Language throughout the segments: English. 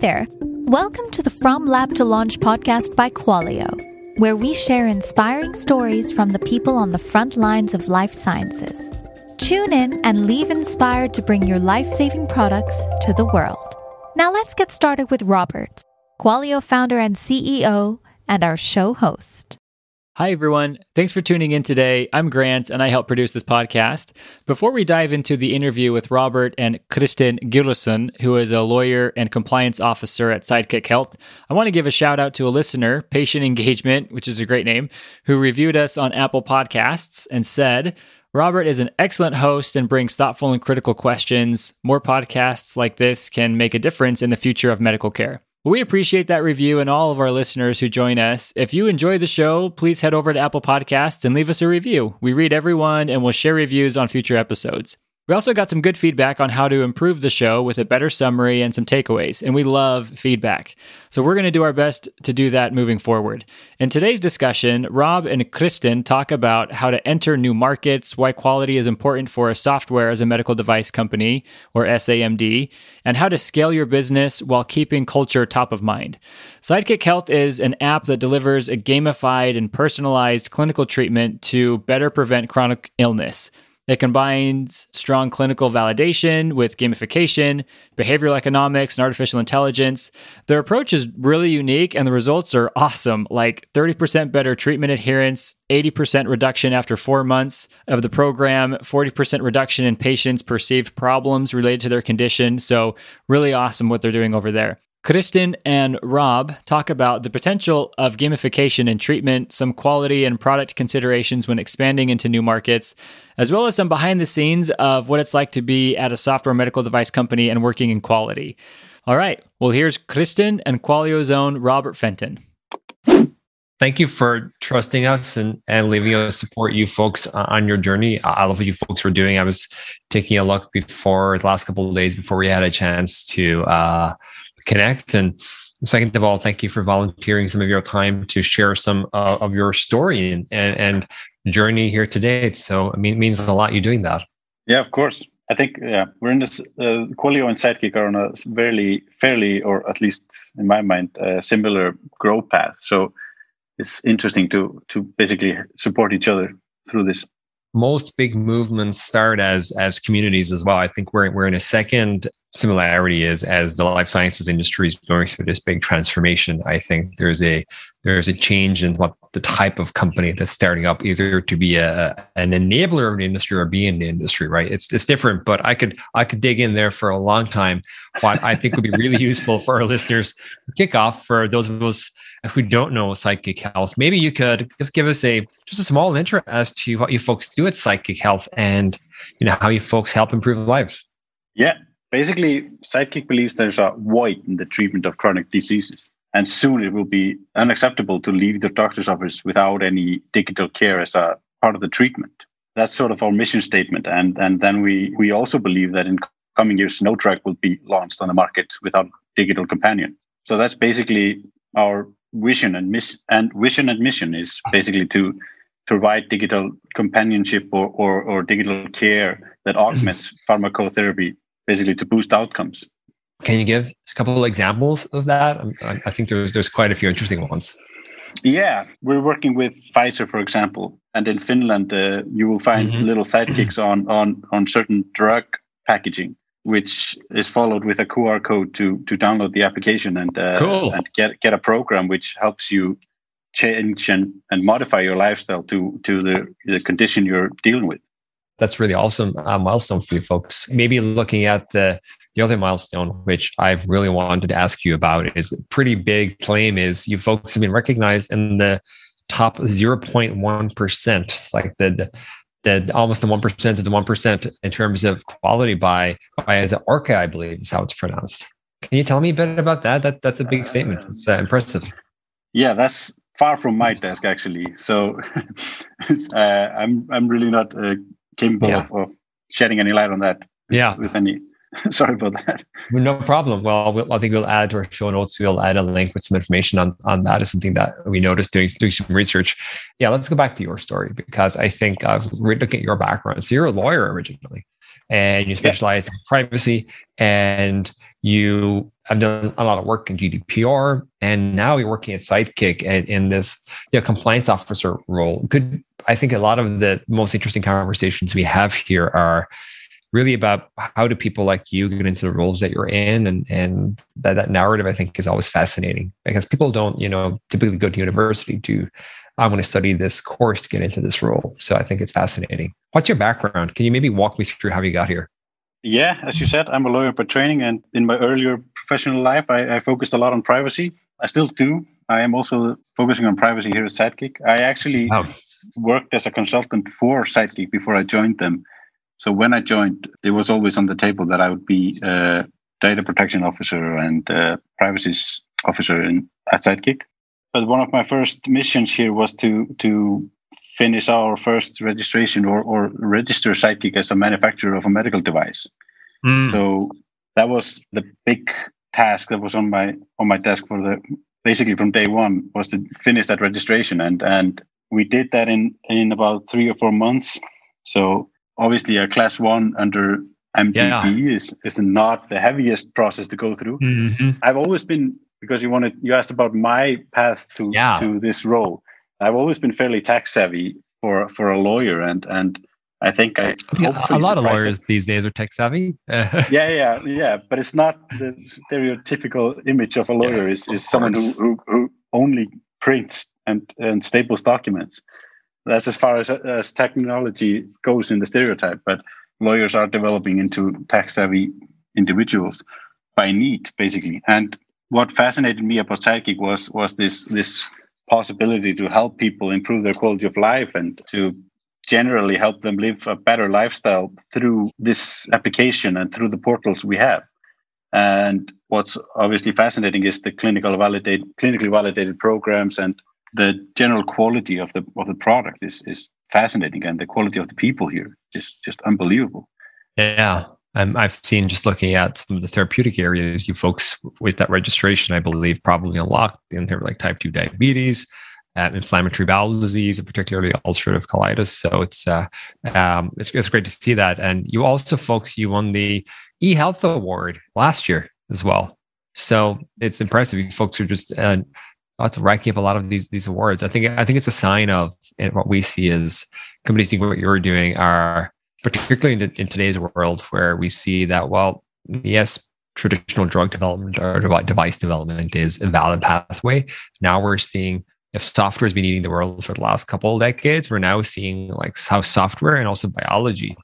there. Welcome to the From Lab to Launch podcast by Qualio, where we share inspiring stories from the people on the front lines of life sciences. Tune in and leave inspired to bring your life saving products to the world. Now let's get started with Robert, Qualio founder and CEO, and our show host. Hi, everyone. Thanks for tuning in today. I'm Grant, and I help produce this podcast. Before we dive into the interview with Robert and Kristen Gillerson, who is a lawyer and compliance officer at Sidekick Health, I want to give a shout out to a listener, Patient Engagement, which is a great name, who reviewed us on Apple Podcasts and said, Robert is an excellent host and brings thoughtful and critical questions. More podcasts like this can make a difference in the future of medical care. We appreciate that review and all of our listeners who join us. If you enjoy the show, please head over to Apple Podcasts and leave us a review. We read everyone and we'll share reviews on future episodes. We also got some good feedback on how to improve the show with a better summary and some takeaways, and we love feedback. So we're going to do our best to do that moving forward. In today's discussion, Rob and Kristen talk about how to enter new markets, why quality is important for a software as a medical device company, or SAMD, and how to scale your business while keeping culture top of mind. Sidekick Health is an app that delivers a gamified and personalized clinical treatment to better prevent chronic illness. It combines strong clinical validation with gamification, behavioral economics, and artificial intelligence. Their approach is really unique and the results are awesome like 30% better treatment adherence, 80% reduction after four months of the program, 40% reduction in patients' perceived problems related to their condition. So, really awesome what they're doing over there. Kristen and Rob talk about the potential of gamification in treatment, some quality and product considerations when expanding into new markets, as well as some behind the scenes of what it's like to be at a software medical device company and working in quality. All right, well, here's Kristen and Qualio's own Robert Fenton. Thank you for trusting us and, and leaving us support you folks on your journey. I love what you folks were doing. I was taking a look before the last couple of days before we had a chance to uh, connect. And second of all, thank you for volunteering some of your time to share some uh, of your story and, and, and journey here today. So it mean, means a lot you doing that. Yeah, of course. I think yeah, we're in this. Uh, Qualio and Sidekick are on a fairly, fairly, or at least in my mind, a similar growth path. So it's interesting to to basically support each other through this most big movements start as as communities as well. I think we're we're in a second similarity is as the life sciences industry is going through this big transformation. I think there's a there's a change in what the type of company that's starting up, either to be a an enabler of the industry or be in the industry, right? It's it's different, but I could I could dig in there for a long time. What I think would be really useful for our listeners to kick off for those of us who don't know Sidekick Health, maybe you could just give us a just a small intro as to what you folks do at Sidekick Health and you know how you folks help improve lives. Yeah, basically, Sidekick believes there's a void in the treatment of chronic diseases and soon it will be unacceptable to leave the doctor's office without any digital care as a part of the treatment. That's sort of our mission statement. And, and then we, we also believe that in coming years, no drug will be launched on the market without digital companion. So that's basically our vision and miss and vision and mission is basically to provide digital companionship or, or, or digital care that augments pharmacotherapy basically to boost outcomes. Can you give a couple of examples of that? I think there's there's quite a few interesting ones. Yeah, we're working with Pfizer, for example, and in Finland, uh, you will find mm-hmm. little sidekicks on on on certain drug packaging, which is followed with a QR code to to download the application and uh, cool. and get get a program which helps you change and, and modify your lifestyle to to the the condition you're dealing with that's really awesome uh, milestone for you folks. Maybe looking at the the other milestone, which I've really wanted to ask you about, is pretty big claim. Is you folks have been recognized in the top 0.1 percent. It's like the, the the almost the one percent of the one percent in terms of quality by by as an ORCHA, I believe is how it's pronounced. Can you tell me a bit about that? That that's a big statement. It's uh, impressive. Yeah, that's far from my desk actually. So uh, I'm I'm really not capable yeah. of, of, shedding any light on that. Yeah. With any. Sorry about that. No problem. Well, well, I think we'll add to our show notes. We'll add a link with some information on on that. Is something that we noticed doing doing some research. Yeah, let's go back to your story because I think uh, I was looking at your background. So you're a lawyer originally, and you specialize yeah. in privacy, and you I've done a lot of work in GDPR, and now you're working at Sidekick in, in this you know, compliance officer role. Could I think a lot of the most interesting conversations we have here are really about how do people like you get into the roles that you're in, and and that that narrative I think is always fascinating because people don't you know typically go to university to I want to study this course to get into this role. So I think it's fascinating. What's your background? Can you maybe walk me through how you got here? Yeah, as you said, I'm a lawyer by training, and in my earlier professional life, I, I, focused a lot on privacy. I still do. I am also focusing on privacy here at Sidekick. I actually wow. worked as a consultant for Sidekick before I joined them. So when I joined, it was always on the table that I would be a data protection officer and privacy officer in, at Sidekick. But one of my first missions here was to to finish our first registration or, or register Sidekick as a manufacturer of a medical device. Mm. So that was the big task that was on my on my desk for the basically from day one was to finish that registration and and we did that in in about three or four months. So obviously a class one under MDD yeah. is is not the heaviest process to go through. Mm-hmm. I've always been because you wanted you asked about my path to yeah. to this role. I've always been fairly tax savvy for for a lawyer, and and I think I yeah, a lot of lawyers it. these days are tech savvy. yeah, yeah, yeah, but it's not the stereotypical image of a lawyer. Yeah, is is someone who, who who only prints and and staples documents. That's as far as as technology goes in the stereotype. But lawyers are developing into tech savvy individuals by need, basically. And what fascinated me about Sidekick was was this this possibility to help people improve their quality of life and to generally help them live a better lifestyle through this application and through the portals we have. And what's obviously fascinating is the clinical validate, clinically validated programs and the general quality of the of the product is is fascinating, and the quality of the people here is just unbelievable. Yeah, um, I've seen just looking at some of the therapeutic areas you folks with that registration, I believe, probably unlocked in there, like type 2 diabetes, uh, inflammatory bowel disease, and particularly ulcerative colitis. So it's, uh, um, it's, it's great to see that. And you also, folks, you won the eHealth Award last year as well. So it's impressive. You folks are just uh, lots of racking up a lot of these these awards. I think I think it's a sign of what we see is companies doing what you're doing are particularly in, in today's world where we see that, while yes, traditional drug development or device development is a valid pathway. Now we're seeing if software has been eating the world for the last couple of decades, we're now seeing like how software and also biology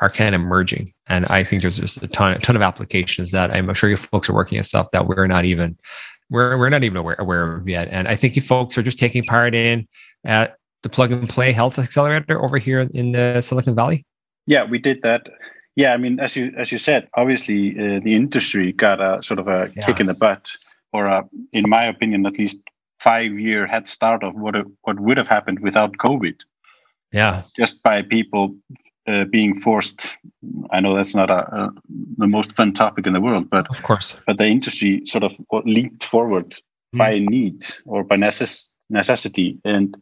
are kind of merging. And I think there's just a ton, a ton of applications that I'm sure you folks are working on stuff that we're not even we're we're not even aware, aware of yet. And I think you folks are just taking part in at the plug and play health accelerator over here in the Silicon Valley. Yeah, we did that. Yeah, I mean, as you as you said, obviously uh, the industry got a sort of a yeah. kick in the butt, or a, in my opinion, at least five year head start of what what would have happened without COVID. Yeah, just by people uh, being forced. I know that's not a, a, the most fun topic in the world, but of course, but the industry sort of leaped forward mm. by need or by necess- necessity, and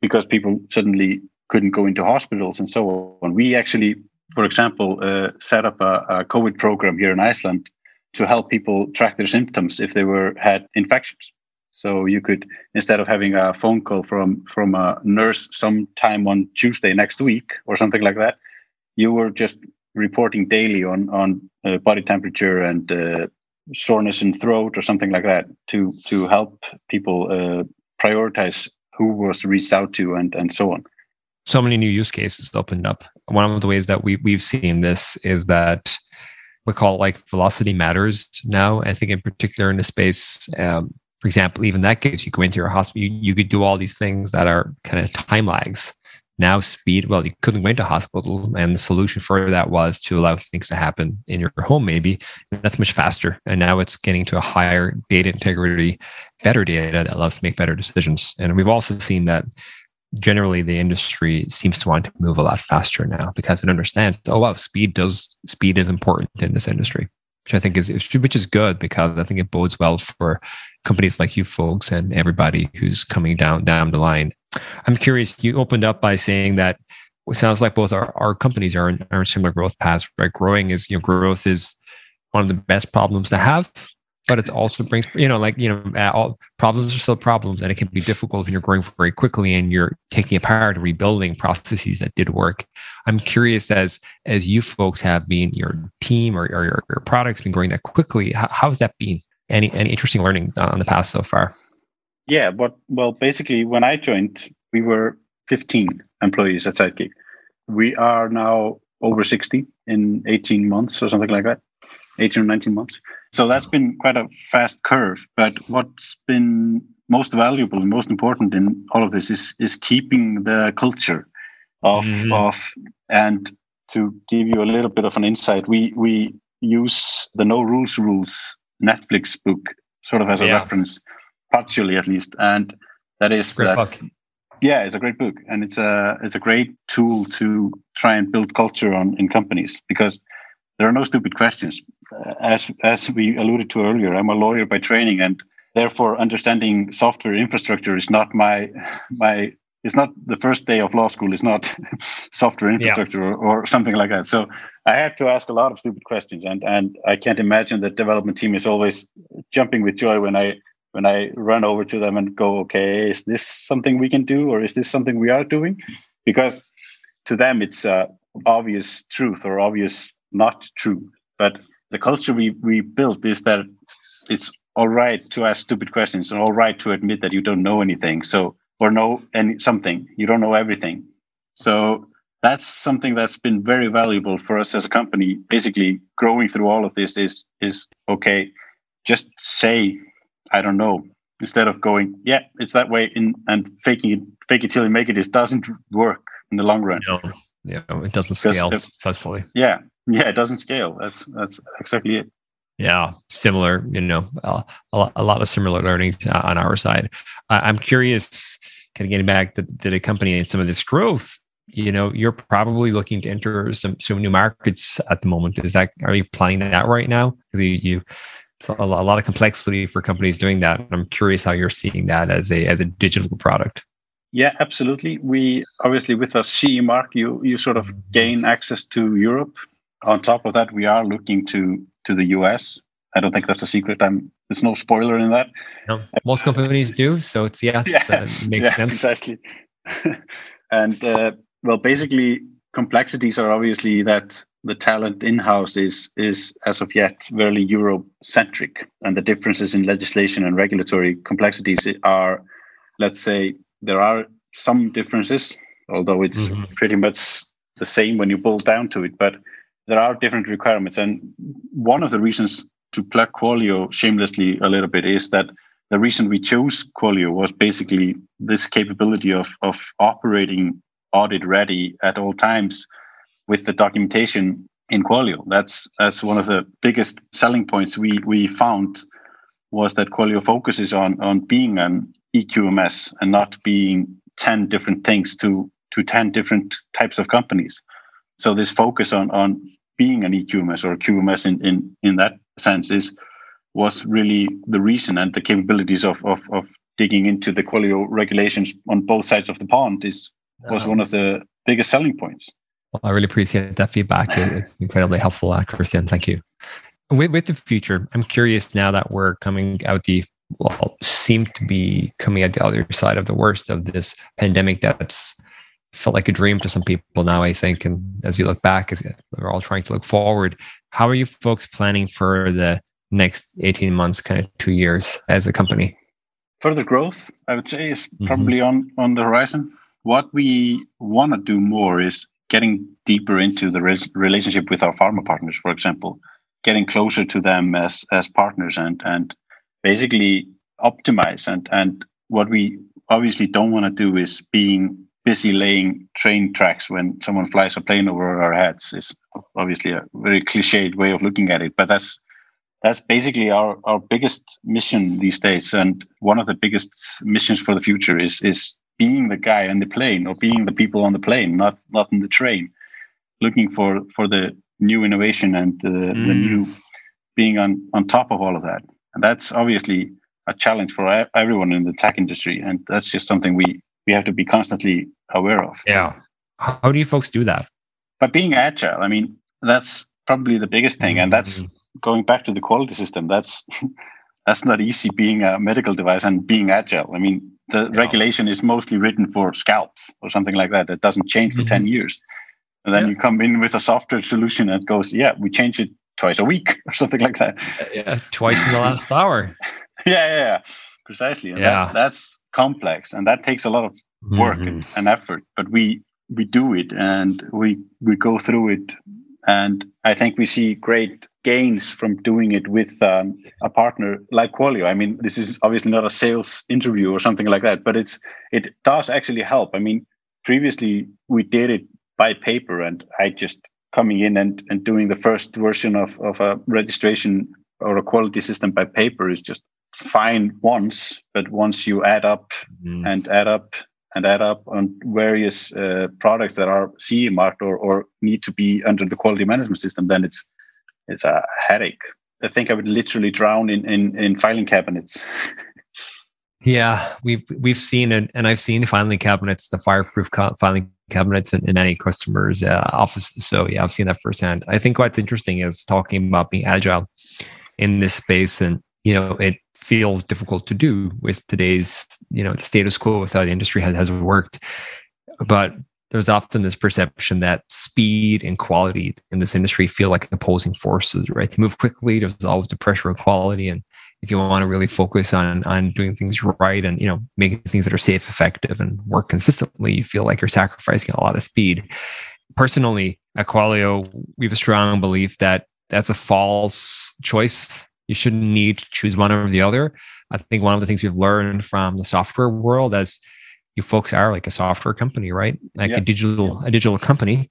because people suddenly couldn't go into hospitals and so on. We actually, for example, uh, set up a, a, COVID program here in Iceland to help people track their symptoms if they were had infections. So you could, instead of having a phone call from from a nurse sometime on Tuesday next week or something like that, you were just reporting daily on on uh, body temperature and uh, soreness in throat or something like that to to help people uh, prioritize who was reached out to and and so on so many new use cases opened up. One of the ways that we we've seen this is that we call it like velocity matters now. I think in particular in the space, um, for example, even that case, you go into your hospital, you, you could do all these things that are kind of time lags. Now speed, well, you couldn't go into hospital, and the solution for that was to allow things to happen in your home, maybe. That's much faster. And now it's getting to a higher data integrity, better data that allows to make better decisions. And we've also seen that generally the industry seems to want to move a lot faster now because it understands oh wow speed does speed is important in this industry which i think is which is good because i think it bodes well for companies like you folks and everybody who's coming down down the line. I'm curious you opened up by saying that it sounds like both our, our companies are in, are in similar growth paths right? Growing is you know growth is one of the best problems to have but it also brings you know like you know uh, all problems are still problems and it can be difficult when you're growing very quickly and you're taking apart and rebuilding processes that did work. I'm curious as as you folks have been your team or, or your, your products been growing that quickly how, how's that been? Any any interesting learnings on the past so far? Yeah but well basically when i joined we were 15 employees at sidekick. We are now over 60 in 18 months or something like that 18 or 19 months so that's been quite a fast curve. But what's been most valuable and most important in all of this is is keeping the culture of mm-hmm. of and to give you a little bit of an insight, we we use the no rules rules Netflix book sort of as a yeah. reference, partially at least, and that is that. Book. Yeah, it's a great book, and it's a it's a great tool to try and build culture on in companies because there are no stupid questions. Uh, as as we alluded to earlier, I'm a lawyer by training, and therefore understanding software infrastructure is not my my it's not the first day of law school It's not software infrastructure yeah. or, or, something like that so i had to ask a lot of stupid questions and and i can't imagine the development team is always jumping with joy when i when i run over to them and go okay is this something we can do or is this something we are doing because to them it's uh, obvious truth or obvious not true. But the culture we, we built is that it's all right to ask stupid questions and all right to admit that you don't know anything. So or know any something. You don't know everything. So that's something that's been very valuable for us as a company. Basically, growing through all of this is is okay. Just say, I don't know, instead of going, yeah, it's that way, in, and faking it, fake it till you make it. It doesn't work in the long run. No, yeah, it doesn't scale if, successfully. Yeah, yeah, it doesn't scale. That's that's exactly it. Yeah, similar. You know, a, a lot of similar learnings on our side. I'm curious, kind of getting back to, to the company and some of this growth. You know, you're probably looking to enter some some new markets at the moment. Is that are you planning that right now? Because you, you it's a lot of complexity for companies doing that. I'm curious how you're seeing that as a as a digital product. Yeah, absolutely. We obviously with a CE mark, you you sort of gain access to Europe on top of that, we are looking to to the US. I don't think that's a secret. I'm there's no spoiler in that. No, most companies do, so it's yeah, yeah uh, it makes yeah, sense. Exactly. and uh, well, basically, complexities are obviously that the talent in-house is is as of yet very Europe-centric, and the differences in legislation and regulatory complexities are, let's say, there are some differences, although it's mm-hmm. pretty much the same when you boil down to it, but there are different requirements. And one of the reasons to plug Qualio shamelessly a little bit is that the reason we chose Qualio was basically this capability of, of operating audit ready at all times with the documentation in Qualio. That's that's one of the biggest selling points we we found was that Qualio focuses on on being an EQMS and not being 10 different things to to 10 different types of companies. So this focus on on being an EQMS or QMS in, in, in that sense is was really the reason and the capabilities of, of, of digging into the Qualio regulations on both sides of the pond is was one of the biggest selling points. Well, I really appreciate that feedback. It's incredibly helpful, uh, Christian. Thank you. With, with the future, I'm curious now that we're coming out the well, seem to be coming out the other side of the worst of this pandemic that's felt like a dream to some people now, I think. And as you look back, as we're all trying to look forward, how are you folks planning for the next 18 months, kind of two years as a company? Further growth, I would say, is mm-hmm. probably mm-hmm. on, on the horizon. What we want to do more is getting deeper into the re- relationship with our pharma partners, for example, getting closer to them as, as partners and, and basically optimize. And, and what we obviously don't want to do is being busy laying train tracks when someone flies a plane over our heads is obviously a very cliched way of looking at it but that's that's basically our, our biggest mission these days. And one of the biggest missions for the future is is being the guy on the plane or being the people on the plane not not in the train looking for for the new innovation and uh, mm. the new being on on top of all of that. And that's obviously a challenge for everyone in the tech industry. And that's just something we we have to be constantly aware of. Yeah. How do you folks do that? By being agile. I mean, that's probably the biggest thing. And that's mm-hmm. going back to the quality system. That's that's not easy being a medical device and being agile. I mean, the yeah. regulation is mostly written for scalps or something like that. It doesn't change for mm-hmm. 10 years. And then yeah. you come in with a software solution that goes, yeah, we change it twice a week or something like that. Yeah, twice in the last hour. yeah, yeah, yeah, precisely. And yeah. That, that's complex and that takes a lot of work mm-hmm. and, and effort. But we we do it and we we go through it and I think we see great gains from doing it with um, a partner like Qualio. I mean, this is obviously not a sales interview or something like that, but it's it does actually help. I mean, previously we did it by paper, and I just coming in and, and doing the first version of, of a registration or a quality system by paper is just fine once, but once you add up mm. and add up and add up on various uh, products that are CE marked or, or need to be under the quality management system, then it's it's a headache. I think I would literally drown in in, in filing cabinets. yeah, we've we've seen it, and I've seen filing cabinets, the fireproof filing cabinets in, in any customers' uh, offices. So yeah, I've seen that firsthand. I think what's interesting is talking about being agile in this space, and you know, it feels difficult to do with today's you know status quo with how the industry has, has worked. But there's often this perception that speed and quality in this industry feel like opposing forces right? To move quickly there's always the pressure of quality. And if you want to really focus on on doing things right and you know making things that are safe effective and work consistently you feel like you're sacrificing a lot of speed. Personally at qualio we have a strong belief that that's a false choice you shouldn't need to choose one or the other. I think one of the things we've learned from the software world as you folks are like a software company, right? Like yeah. a digital a digital company.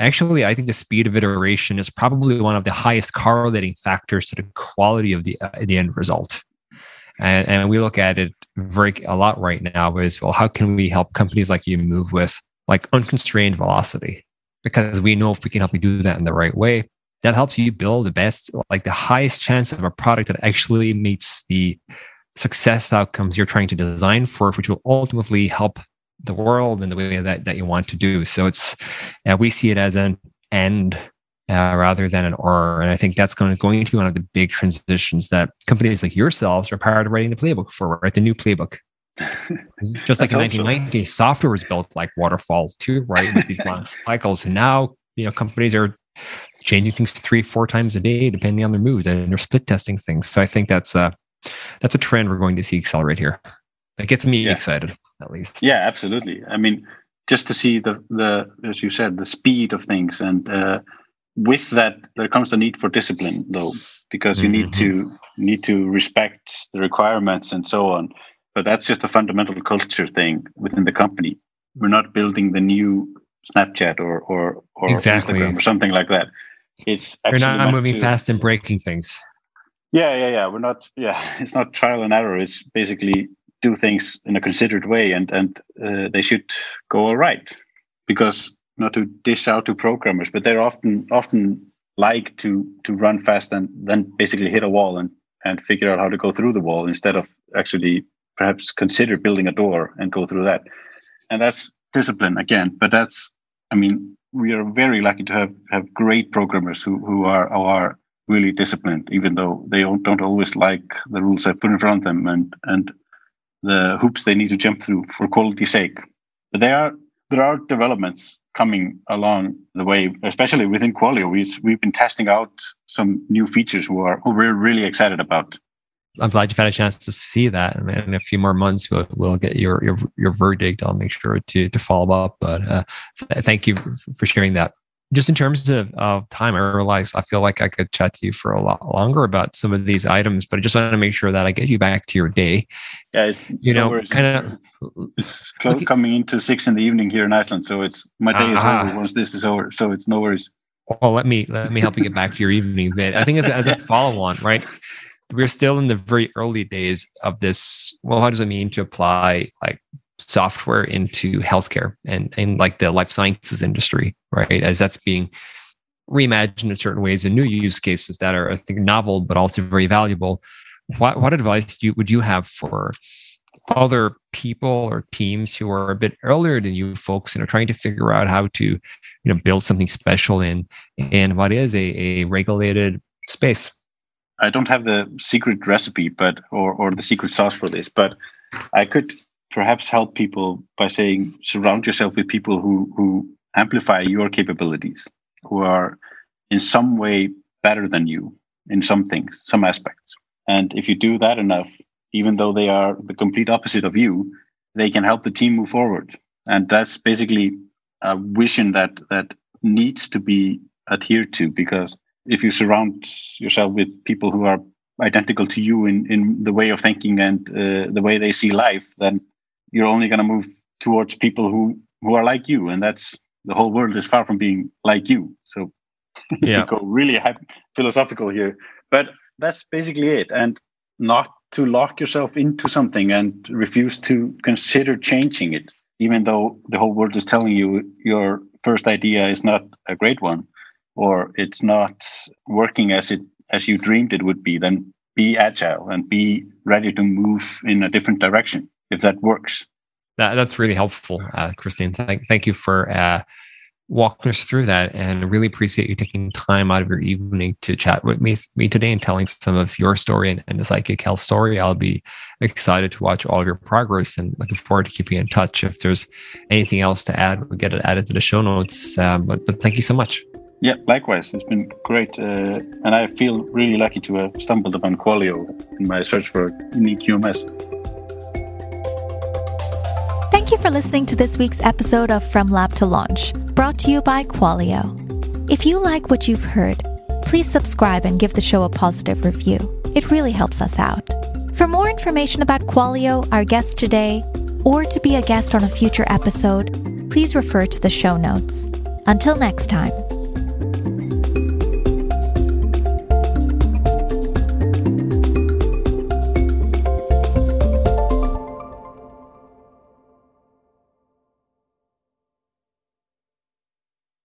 Actually, I think the speed of iteration is probably one of the highest correlating factors to the quality of the uh, the end result. And, and we look at it very a lot right now is well, how can we help companies like you move with like unconstrained velocity? Because we know if we can help you do that in the right way, that helps you build the best, like the highest chance of a product that actually meets the success outcomes you're trying to design for, which will ultimately help the world in the way that, that you want to do. So it's, uh, we see it as an end uh, rather than an or. And I think that's going to, going to be one of the big transitions that companies like yourselves are part of writing the playbook for, right? The new playbook. Just like in 1990, so. software was built like waterfall too, right? With these last cycles. And now, you know, companies are changing things three, four times a day, depending on their mood, and they're split testing things. So I think that's a that's a trend we're going to see accelerate here. That gets me yeah. excited, at least. Yeah, absolutely. I mean, just to see the the as you said, the speed of things, and uh, with that, there comes the need for discipline, though, because you mm-hmm. need to need to respect the requirements and so on. But that's just a fundamental culture thing within the company. We're not building the new Snapchat or or or exactly. Instagram or something like that. It's you're not moving to, fast and breaking things. Yeah, yeah, yeah. We're not. Yeah, it's not trial and error. It's basically do things in a considered way, and and uh, they should go all right. Because not to dish out to programmers, but they're often often like to to run fast and then basically hit a wall and and figure out how to go through the wall instead of actually perhaps consider building a door and go through that. And that's discipline again. But that's I mean, we are very lucky to have have great programmers who who are are really disciplined, even though they don't, always like the rules I put in front of them and and the hoops they need to jump through for quality's sake. But there are there are developments coming along the way, especially within Qualio. We, we've been testing out some new features who are who we're really excited about. I'm glad you've had a chance to see that. And in a few more months, we'll, we'll get your, your, your verdict. I'll make sure to to follow up. But uh, th- thank you for sharing that. Just in terms of, of time, I realize I feel like I could chat to you for a lot longer about some of these items, but I just want to make sure that I get you back to your day. Yeah, you know, kind of. It's, it's coming into six in the evening here in Iceland, so it's my day is uh-huh. over once this is over. So it's no worries. Well, let me let me help you get back to your evening bit. I think as, as a follow on, right? We're still in the very early days of this. Well, how does it mean to apply like software into healthcare and in like the life sciences industry, right? As that's being reimagined in certain ways and new use cases that are, I think, novel but also very valuable. What what advice you, would you have for other people or teams who are a bit earlier than you folks and are trying to figure out how to, you know, build something special in in what is a, a regulated space? I don't have the secret recipe, but or or the secret sauce for this, but I could perhaps help people by saying surround yourself with people who who amplify your capabilities, who are in some way better than you in some things, some aspects. And if you do that enough, even though they are the complete opposite of you, they can help the team move forward. And that's basically a vision that that needs to be adhered to because if you surround yourself with people who are identical to you in, in the way of thinking and uh, the way they see life, then you're only going to move towards people who, who are like you. And that's the whole world is far from being like you. So yeah. go really philosophical here, but that's basically it. And not to lock yourself into something and refuse to consider changing it, even though the whole world is telling you your first idea is not a great one or it's not working as it as you dreamed it would be, then be agile and be ready to move in a different direction if that works. That, that's really helpful, uh, Christine. Thank, thank you for uh, walking us through that, and really appreciate you taking time out of your evening to chat with me, me today and telling some of your story and, and the Sidekick health story. I'll be excited to watch all of your progress and looking forward to keeping in touch. If there's anything else to add, we'll get it added to the show notes. Um, but, but thank you so much. Yeah, likewise. It's been great. Uh, and I feel really lucky to have stumbled upon Qualio in my search for unique QMS. Thank you for listening to this week's episode of From Lab to Launch, brought to you by Qualio. If you like what you've heard, please subscribe and give the show a positive review. It really helps us out. For more information about Qualio, our guest today, or to be a guest on a future episode, please refer to the show notes. Until next time.